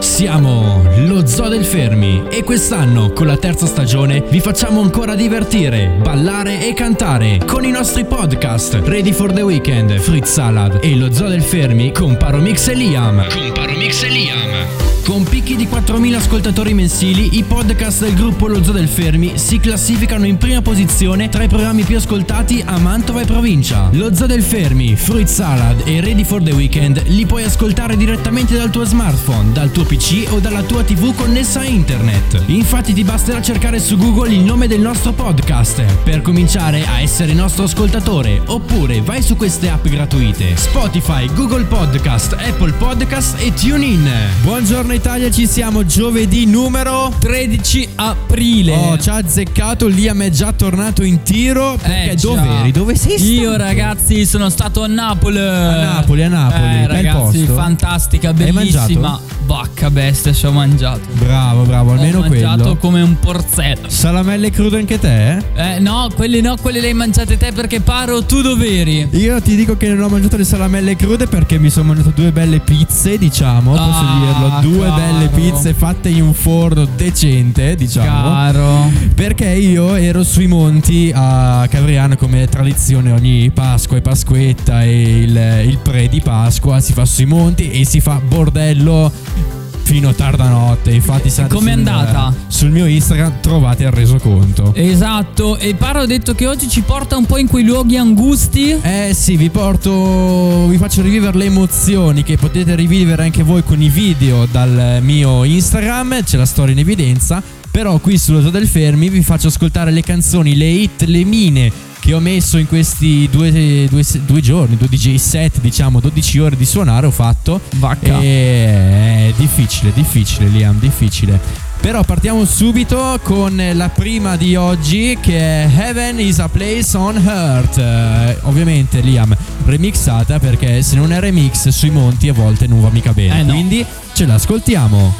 Siamo lo Zoo del Fermi e quest'anno con la terza stagione vi facciamo ancora divertire, ballare e cantare con i nostri podcast Ready for the Weekend, Fritz Salad e lo Zoo del Fermi con Paromix e Liam. Con Paromix e Liam. Con picchi di 4.000 ascoltatori mensili, i podcast del gruppo Lo Zoo del Fermi si classificano in prima posizione tra i programmi più ascoltati a Mantova e provincia. Lo Zoo del Fermi, Fruit Salad e Ready for the Weekend li puoi ascoltare direttamente dal tuo smartphone, dal tuo PC o dalla tua TV connessa a internet. Infatti ti basterà cercare su Google il nome del nostro podcast per cominciare a essere nostro ascoltatore, oppure vai su queste app gratuite: Spotify, Google Podcast, Apple Podcast e TuneIn. Buongiorno Italia, ci siamo giovedì numero 13 aprile. Oh, ci ha azzeccato, Liam è già tornato in tiro. Perché Eh, dove eri? Dove sei stato? Io ragazzi sono stato a Napoli. A Napoli, a Napoli. Eh, ragazzi, posto. fantastica, Hai bellissima. mangiato? Vacca bestia, ci ho mangiato. Bravo, bravo, almeno ho mangiato quello. come un porzello. Salamelle crude anche te? eh? Eh, no, quelle no, quelle le hai mangiate te perché paro tu dov'eri? Io ti dico che non ho mangiato le salamelle crude perché mi sono mangiato due belle pizze, diciamo, posso Ah, dirlo, due caro. belle pizze fatte in un forno decente, diciamo. Caro. Perché io ero sui monti a Cavriano come tradizione ogni Pasqua e Pasquetta e il, il pre di Pasqua si fa sui monti e si fa bordello fino a tarda notte. Infatti se andate com'è sul- andata? Sul mio Instagram trovate il resoconto. Esatto, e Paro ha detto che oggi ci porta un po' in quei luoghi angusti. Eh sì, vi porto. Vi faccio rivivere le emozioni che potete rivivere anche voi con i video dal mio Instagram. C'è la storia in evidenza. Però qui sullo Zoo del Fermi vi faccio ascoltare le canzoni, le hit, le mine che ho messo in questi due, due- due giorni, due DJ set, diciamo 12 ore di suonare ho fatto. Vacca. E è difficile, difficile Liam, difficile. Però partiamo subito con la prima di oggi che è Heaven is a Place on Earth. Eh, ovviamente Liam remixata perché se non è remix sui monti a volte non va mica bene. Eh no. Quindi ce l'ascoltiamo.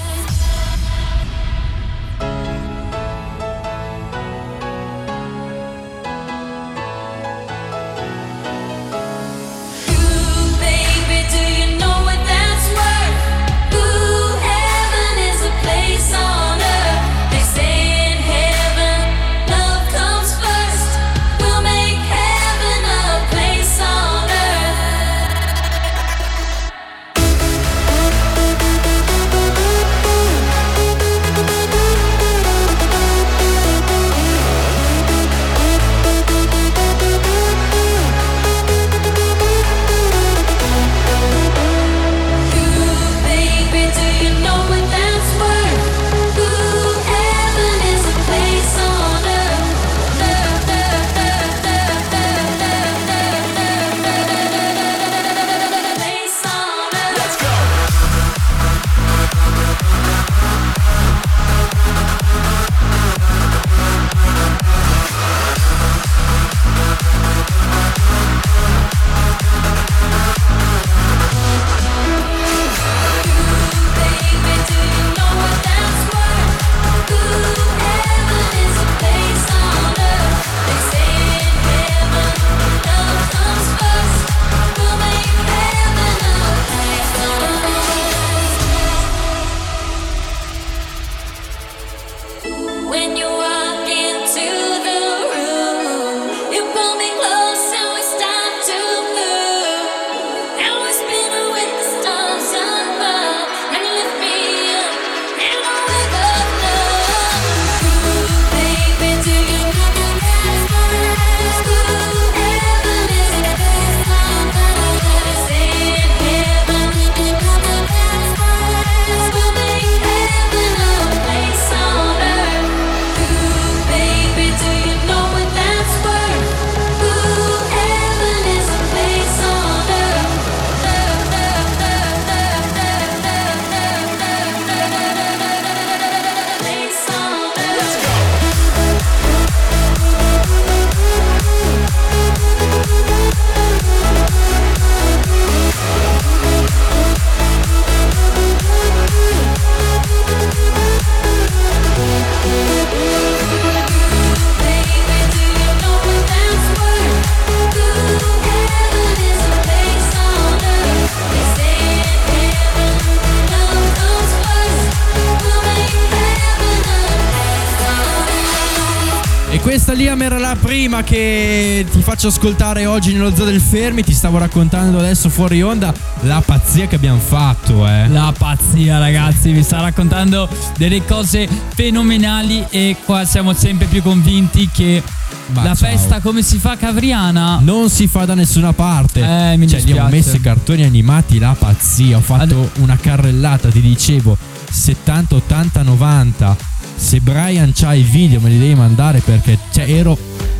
Questa Liam era la prima che ti faccio ascoltare oggi nello Zoo del Fermi. Ti stavo raccontando adesso fuori onda la pazzia che abbiamo fatto, eh. La pazzia, ragazzi, vi sta raccontando delle cose fenomenali e qua siamo sempre più convinti che Ma la ciao. festa come si fa Cavriana Non si fa da nessuna parte. Eh, mi cioè, dispiace. messo i cartoni animati, la pazzia. Ho fatto una carrellata, ti dicevo, 70, 80, 90. Se Brian c'ha i video me li devi mandare perché cioè, ero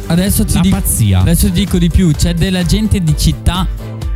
Adesso ti dico. Adesso ti dico di più, c'è della gente di città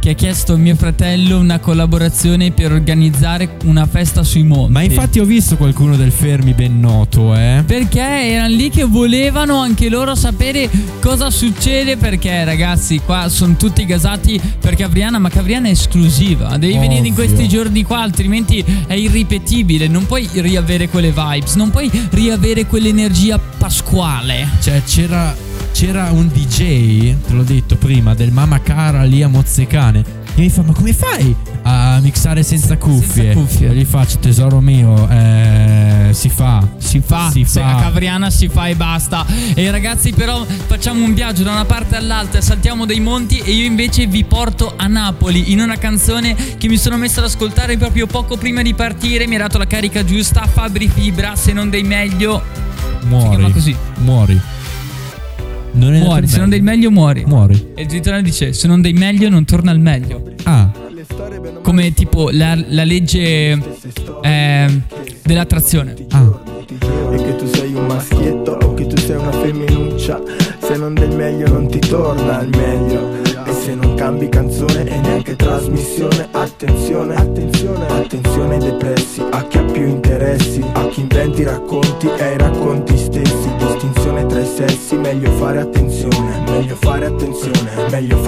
che ha chiesto a mio fratello una collaborazione per organizzare una festa sui monti. Ma infatti ho visto qualcuno del Fermi ben noto, eh. Perché erano lì che volevano anche loro sapere cosa succede perché ragazzi qua sono tutti gasati per Cavriana ma Cavriana è esclusiva Devi venire in Ovvio. questi giorni qua altrimenti è irripetibile Non puoi riavere quelle vibes Non puoi riavere quell'energia pasquale Cioè c'era c'era un DJ, te l'ho detto prima, del Mama Cara lì a Mozzecane. E mi fa: Ma come fai a mixare senza cuffie? Senza cuffie. E gli faccio, tesoro mio, eh, si fa. Si fa, Si se fa. a Cavriana si fa e basta. E ragazzi, però facciamo un viaggio da una parte all'altra, saltiamo dei monti e io invece vi porto a Napoli in una canzone che mi sono messo ad ascoltare proprio poco prima di partire. Mi ha dato la carica giusta. Fabri Fibra, se non dei meglio, Muori. Si chiama così. Muori. Non è muori. Se non dei meglio, muori. Muori. E il giornale dice: Se non dei meglio, non torna al meglio. Ah, Come tipo la, la legge eh, dell'attrazione. ah. E che tu sei un maschietto o che tu sei una femminuccia Se non del meglio non ti torna al meglio E se non cambi canzone e neanche trasmissione Attenzione, attenzione, attenzione ai depressi A chi ha più interessi, a chi inventi racconti e ai racconti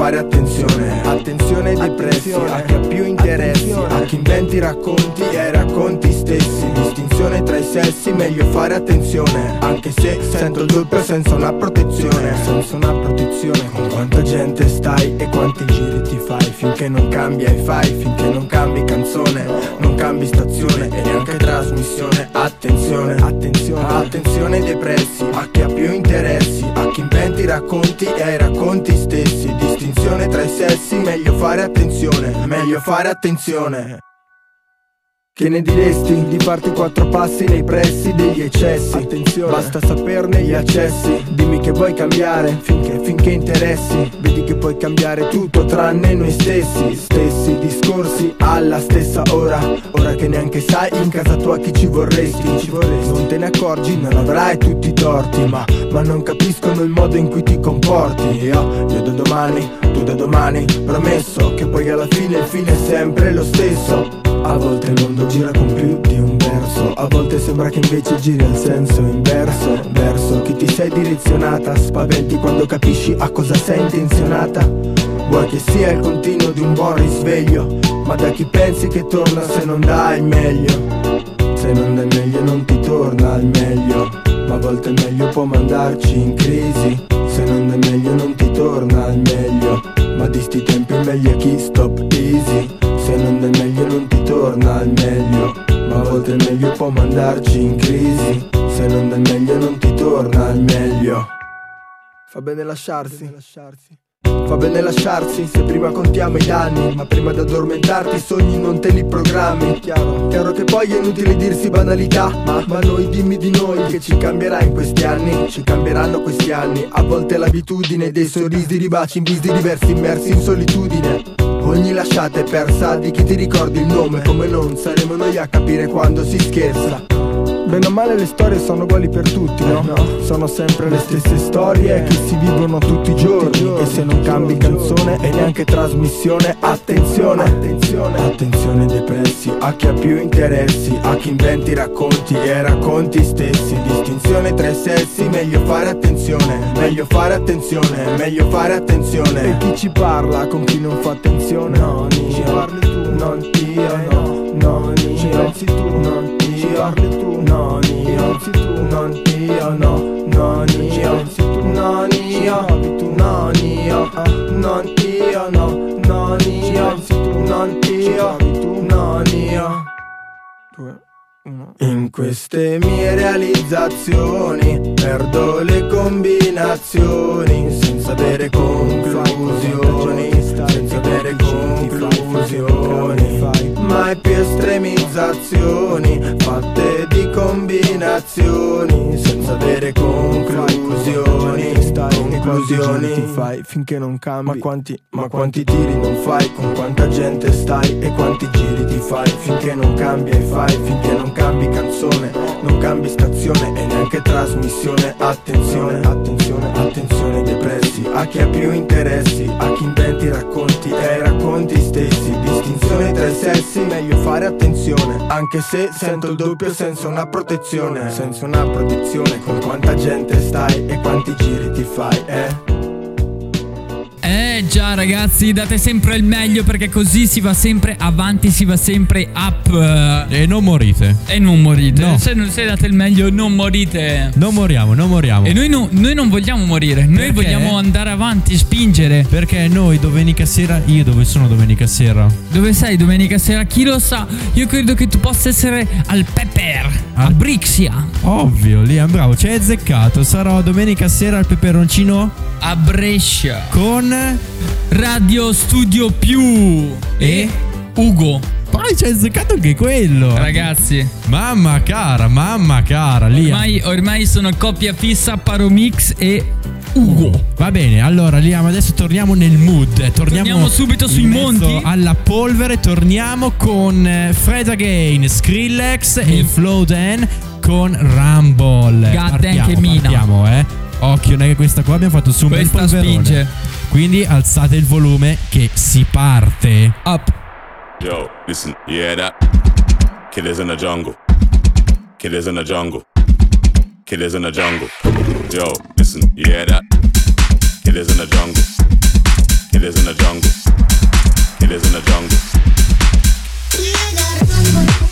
fare attenzione. Attenzione ai depressi, a chi ha più interessi A chi inventi racconti e ai racconti stessi. Distinzione tra i sessi, meglio fare attenzione. Anche se sento il doppio senza una protezione. Senza una protezione Con quanta gente stai e quanti giri ti fai. Finché non cambi ai fai, finché non cambi canzone Non cambi stazione. E neanche trasmissione Attenzione, attenzione, attenzione ai depressi A chi ha più interessi, a chi inventi racconti e ai racconti stessi. Distinzione tra i sessi, meglio fare attenzione. Meglio fare attenzione che ne diresti di farti quattro passi nei pressi degli eccessi? Attenzione, basta saperne gli accessi. Dimmi che vuoi cambiare finché, finché interessi. Vedi che puoi cambiare tutto tranne noi stessi. Stessi discorsi alla stessa ora. Ora che neanche sai in casa tua chi ci vorresti. Ci vorresti. Non te ne accorgi, non avrai tutti i torti. Ma, ma non capiscono il modo in cui ti comporti. Io, io da domani, tu da domani. Promesso che poi alla fine il fine è sempre lo stesso. A volte il mondo gira con più di un verso. A volte sembra che invece giri al senso inverso. Verso chi ti sei direzionata Spaventi quando capisci a cosa sei intenzionata. Vuoi che sia il continuo di un buon risveglio Ma da chi pensi che torna se non dai il meglio? Se non dai meglio non ti torna al meglio Ma a volte il meglio può mandarci in crisi. Se non dai meglio non ti torna al meglio Ma di sti tempi il meglio chi stop easy se non dai meglio non ti torna al meglio. Ma a volte il meglio può mandarci in crisi. Se non dai meglio non ti torna al meglio. Fa bene lasciarsi. Fa bene lasciarsi se prima contiamo i danni Ma prima di addormentarti i sogni non te li programmi. Chiaro, chiaro che poi è inutile dirsi banalità ma, ma noi dimmi di noi che ci cambierà in questi anni. Ci cambieranno questi anni A volte l'abitudine dei sorrisi di baci in visi diversi immersi in solitudine Ogni lasciata è persa di chi ti ricordi il nome? Come non saremo noi a capire quando si scherza Bene o male le storie sono uguali per tutti, no? Sono sempre le stesse storie che si vivono tutti i giorni. E se non cambi canzone e neanche trasmissione Attenzione, attenzione, attenzione ai depressi A chi ha più interessi, a chi inventi racconti e racconti stessi. Distinzione tra i sessi, meglio fare attenzione Meglio fare attenzione, meglio fare attenzione. E chi ci parla con chi non fa attenzione? No, ci parli tu, non io, no, no, ci pensi tu, non parli tu, non io, tu, io, no, non io, tu, non io, tu, non io, no, non io, tu, non io, tu, non io. Due. In queste mie realizzazioni perdo le combinazioni senza avere conclusioni, senza avere conclusioni, mai più estremizzazioni fatte di combinazioni senza avere conclusioni, conclusioni. Ti fai finché non cambi, ma quanti, ma quanti tiri non fai, con quanta gente stai? E quanti giri ti fai? Finché non cambi e fai, finché non canzone, non cambi stazione e neanche trasmissione, attenzione, attenzione, attenzione depressi, a chi ha più interessi, a chi inventi racconti e ai racconti stessi, distinzione tra i sessi, meglio fare attenzione, anche se sento il doppio senso una protezione, senza una protezione, con quanta gente stai e quanti giri ti fai, eh? Eh già ragazzi, date sempre il meglio perché così si va sempre avanti, si va sempre up. E non morite. E non morite. No. Se non se date il meglio, non morite. Non moriamo, non moriamo. E noi, no- noi non vogliamo morire, noi Perché? vogliamo andare avanti, spingere. Perché noi domenica sera, io dove sono domenica sera? Dove sei domenica sera? Chi lo sa? Io credo che tu possa essere al Pepper, a Al- Brixia, Ovvio, Liam, bravo, ci hai azzeccato. Sarò domenica sera al peperoncino a Brescia, con... Radio Studio Più E? Ugo. Poi ci hai azzeccato anche quello. Ragazzi, Mamma cara, mamma cara, Liam. ormai, ormai sono coppia fissa Paromix e Ugo. Va bene, allora Liam, adesso torniamo nel mood. eh, Torniamo, Torniamo subito sui in mezzo monti? Alla polvere, torniamo con eh, Fred Again, Skrillex e Flow Dan con Rumble. Gatte partiamo, anche Mina. Partiamo, eh. Occhio, non è che questa qua abbiamo fatto su un bel Questa polverone. spinge. Quindi alzate il volume che si parte. Up. Yo, listen, you hear that? Killers in the jungle. Killers in the jungle. Killers in the jungle. Yo, listen, you hear that? Killers in the jungle. Killers in the jungle. Killers in the jungle. Yo,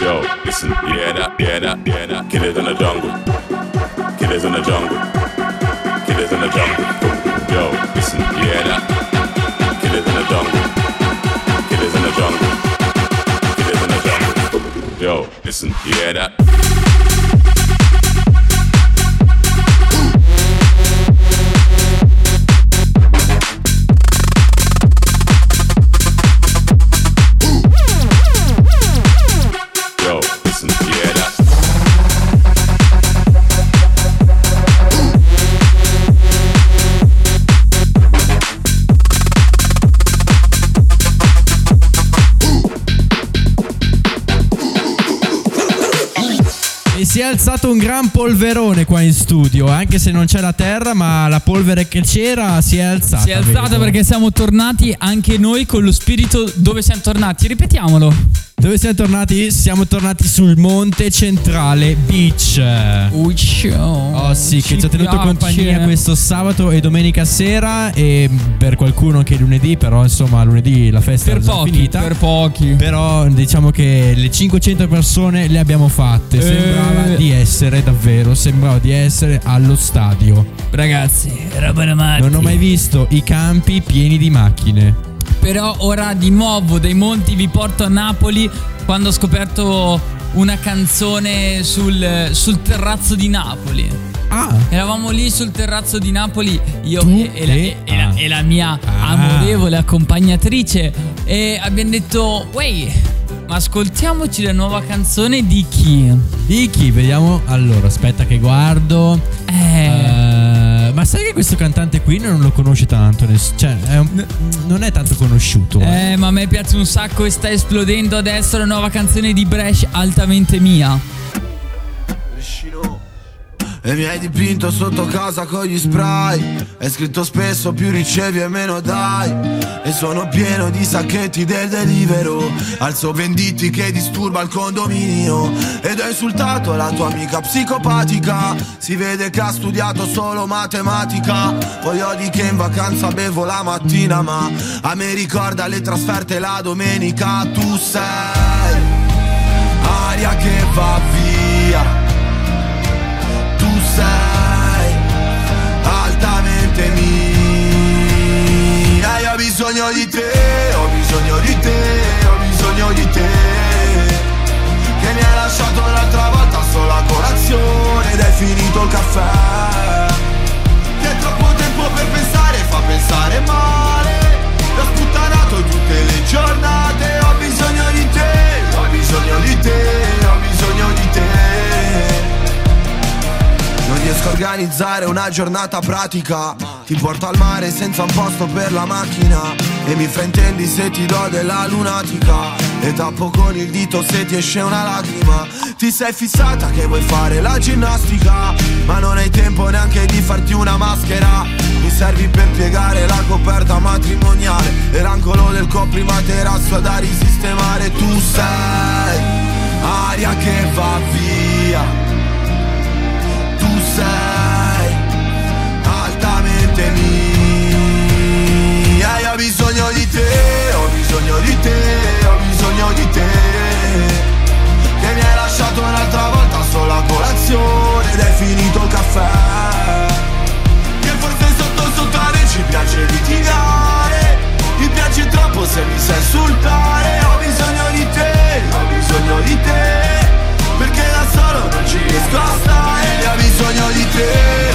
Yo, listen, hear that? Killers in the jungle. Killers in the jungle. Killers in the jungle. Yo, listen? Killers in the jungle. Killers in the jungle. Killers in the jungle. Yo, listen, si è alzato un gran polverone qua in studio, anche se non c'è la terra, ma la polvere che c'era si è alzata. Si è alzata vedo. perché siamo tornati anche noi con lo spirito dove siamo tornati. Ripetiamolo. Dove siamo tornati? Siamo tornati sul Monte Centrale Beach. Oh sì, che ci ha tenuto compagnia questo sabato e domenica sera e per qualcuno anche lunedì, però insomma lunedì la festa Per è pochi, finita. per pochi. Però diciamo che le 500 persone le abbiamo fatte. Eh. Sembrava di essere davvero, sembrava di essere allo stadio. Ragazzi, eravamo amati. Non ho mai visto i campi pieni di macchine. Però ora di nuovo dai monti vi porto a Napoli quando ho scoperto una canzone sul, sul terrazzo di Napoli. Ah, Eravamo lì sul terrazzo di Napoli, io e, e la, e- e la- ah. e la mia Ah. amorevole accompagnatrice e abbiamo detto, wey, ma ascoltiamoci la nuova canzone di chi? di chi? Vediamo. Allora, aspetta che guardo. Eh, Eh, ma sai che questo cantante qui non lo conosce tanto? cioè, è un- non è tanto conosciuto. eh. eh, ma a me piace un sacco e sta esplodendo adesso la nuova canzone di Bresh altamente mia. Brescino, E mi hai dipinto sotto casa con gli spray. È scritto spesso più ricevi e meno dai. E sono pieno di sacchetti del delivero. Alzo venditi che disturba il condominio. Ed ho insultato la tua amica psicopatica. Si vede che ha studiato solo matematica. Poi odi che in vacanza bevo la mattina Ma a me ricorda le trasferte la domenica. Tu sei aria che va via bisogno di te, ho bisogno di te, organizzare una giornata pratica. Ti porto al mare senza un posto per la macchina. E mi fraintendi se ti do della lunatica. E tappo con il dito se ti esce una lacrima. Ti sei fissata che vuoi fare la ginnastica. Ma non hai tempo neanche di farti una maschera. Mi servi per piegare la coperta matrimoniale. E l'angolo del coprimaterasso da risistemare. Tu sei aria che va via altamente mia. Io ho bisogno di te, ho bisogno di te, ho bisogno di te. Che mi hai lasciato un'altra volta solo a colazione ed è finito il caffè. Che forse sotto noi ci piace litigare. Mi piace troppo se mi sai insultare. Ho bisogno di te, ho bisogno di te. Perché da solo non ci riesco a stare. Ho bisogno di te,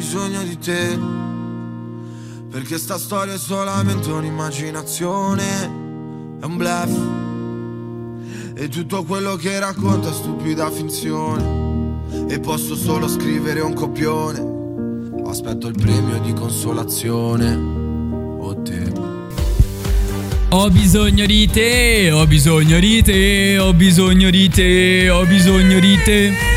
bisogno di te. Perché sta storia è solamente un'immaginazione È un bluff. E tutto quello che racconta è stupida finzione. E posso solo scrivere un copione. Aspetto il premio di consolazione. O te. Ho bisogno di te, ho bisogno di te, ho bisogno di te, ho bisogno di te.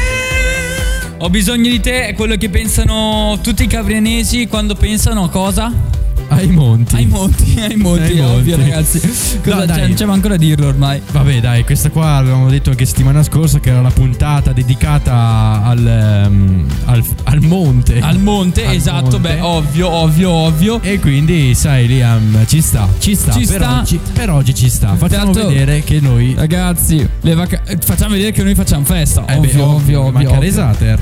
Ho bisogno di te è quello che pensano tutti i cavrianesi quando pensano a cosa? Ai monti. Ai monti, ai monti, Ai ovvio monti. ragazzi. Cosa No, c'è? dai. Non c'è manco da dirlo ormai. Vabbè, dai, questa qua avevamo detto anche settimana scorsa che era la puntata dedicata al, ehm, al, al monte. Al monte, Al esatto, monte. beh, ovvio, ovvio, ovvio. E quindi, sai, Liam, ci sta, ci sta. Ci per, sta. Oggi, per oggi ci sta. Facciamo Tanto- vedere che noi. Ragazzi, vaca- eh, facciamo vedere che noi facciamo festa. Eh ovvio, beh, ovvio, ovvio. Manca ovvio. Resater.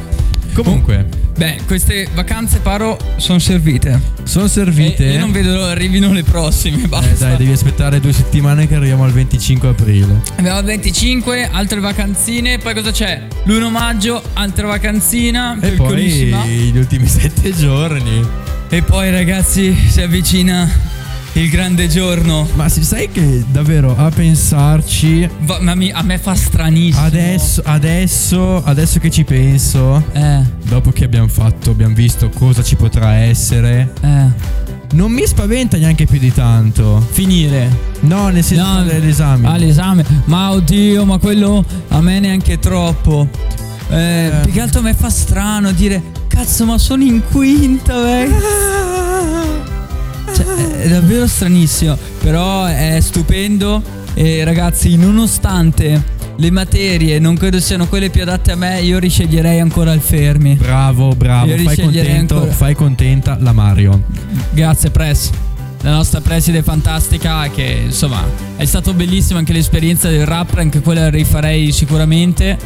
Comunque, Beh, queste vacanze paro sono servite. sono servite. E io non vedo l'ora arrivino le prossime. Basta. Eh, dai, devi aspettare due settimane che arriviamo al 25 aprile. Abbiamo il 25, altre vacanzine. Poi cosa c'è? L'1 maggio, altra vacanzina. E poi gli ultimi sette giorni. E poi, ragazzi, si avvicina il grande giorno. Ma si sai che davvero a pensarci. Va- ma mi- a me fa stranissimo. Adesso, adesso, adesso che ci penso, Eh, dopo che abbiamo fatto, abbiamo visto cosa ci potrà essere, eh. non mi spaventa neanche più di tanto. Finire. No, nel senso No, dell'esame. Ah, l'esame. Ma oddio, ma quello a me neanche troppo. Eh, Più che altro a me fa strano dire, cazzo, ma sono in quinta, vecchio. Cioè, è davvero stranissimo. Però è stupendo. E ragazzi, nonostante le materie non credo siano quelle più adatte a me, io risceglierei ancora il fermi. Bravo, bravo. Fai contento, ancora- fai contenta la Mario. Grazie Press. La nostra preside fantastica che insomma è stato bellissimo anche l'esperienza del rap, anche quella la rifarei sicuramente.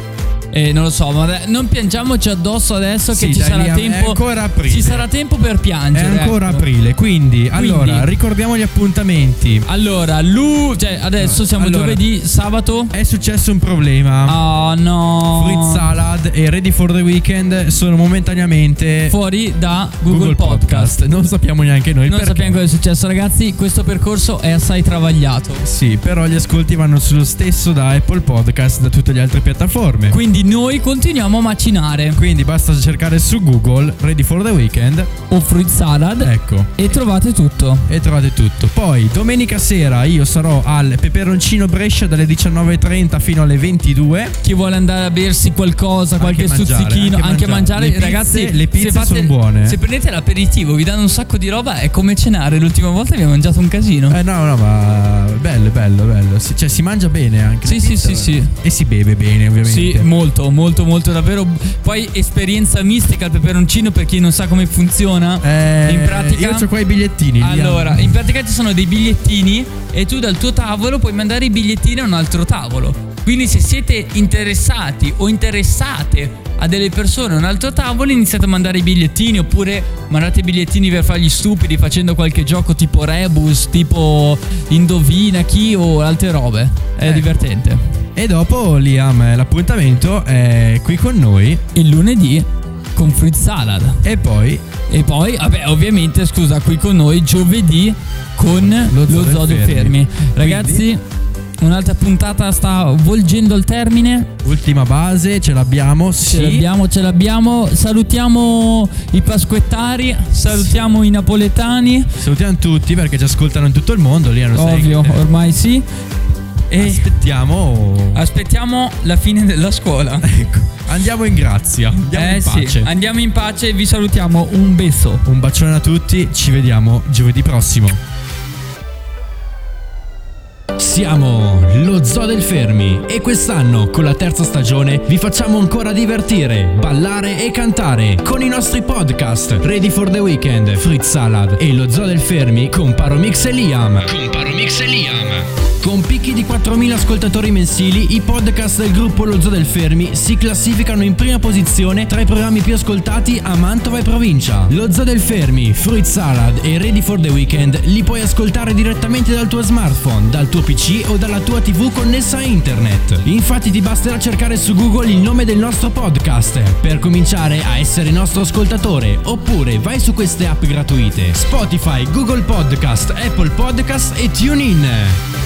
E non lo so, ma non piangiamoci addosso adesso che Sì, ci dai, sarà è tempo. ancora aprile. Ci sarà tempo per È piangere. ancora ecco. aprile, quindi, allora ricordiamo gli appuntamenti. Allora, Lu, cioè adesso siamo Allora. giovedì, sabato. È successo un problema. Oh no. Fritz Salad e Ready for the Weekend sono momentaneamente Fuori da Google, Podcast. Non sappiamo neanche noi Non perché. sappiamo cosa è successo, ragazzi. Questo percorso è assai travagliato. Sì, però gli ascolti vanno sullo stesso da Apple Podcast da tutte le altre piattaforme. Quindi noi continuiamo a macinare. Quindi basta cercare su Google Ready for the Weekend. O fruit salad. Ecco. E trovate tutto. E trovate tutto. Poi domenica sera io sarò al Peperoncino Brescia dalle 19.30 fino alle 22. Chi vuole andare a bersi qualcosa, qualche Anche stuzzichino, anche anche, mangiare. mangiare, Le pizze- ragazzi. le pizze fate- son buone. Se prendete l'aperitivo, vi danno un sacco di roba. È come cenare. L'ultima volta abbiamo mangiato un casino. Eh no, no, ma bello, bello, bello. Si- cioè si mangia bene anche. Sì, sì, pizza, sì, sì. E si beve bene, ovviamente. Sì, molto, molto, molto davvero. Poi esperienza mistica al peperoncino per chi non sa come funziona. Eh, in pratica Io ho qua i bigliettini. li Allora, in pratica ci sono dei bigliettini e tu dal tuo tavolo puoi mandare i bigliettini a un altro tavolo. Quindi se siete interessati o interessate a delle persone a un altro tavolo iniziate a mandare i bigliettini oppure mandate i bigliettini per fargli stupidi facendo qualche gioco tipo Rebus, tipo Indovina chi o altre robe. È Eh. divertente. E dopo Liam, l'appuntamento è qui con noi. Il lunedì con fruit salad. E poi E poi, vabbè, ovviamente, scusa, qui con noi giovedì con Lo lo, del Fermi. Fermi. Ragazzi, un'altra puntata sta volgendo al termine. ultima base, ce l'abbiamo. Ce Sì. l'abbiamo, ce l'abbiamo. Salutiamo i pasquettari, salutiamo i napoletani. Salutiamo tutti perché ci ascoltano in tutto il mondo. Liam, lo sai Ovvio, ormai sì. E Aspettiamo. aspettiamo la fine della scuola. Ecco. Andiamo in grazia. Andiamo eh in sì, pace. andiamo in pace e vi salutiamo. Un beso. Un bacione a tutti, ci vediamo giovedì prossimo. Siamo lo Zoo del Fermi e quest'anno con la terza stagione vi facciamo ancora divertire, ballare e cantare con i nostri podcast Ready for the Weekend, Fritz Salad e lo Zoo del Fermi con Paromix e Liam. Con Paromix e Liam. Con picchi di 4.000 ascoltatori mensili, i podcast del gruppo Lo Zoo del Fermi si classificano in prima posizione tra i programmi più ascoltati a Mantova e provincia. Lo Zoo del Fermi, Fruit Salad e Ready for the Weekend li puoi ascoltare direttamente dal tuo smartphone, dal tuo PC o dalla tua TV connessa a internet. Infatti ti basterà cercare su Google il nome del nostro podcast per cominciare a essere nostro ascoltatore oppure vai su queste app gratuite Spotify, Google Podcast, Apple Podcast e TuneIn.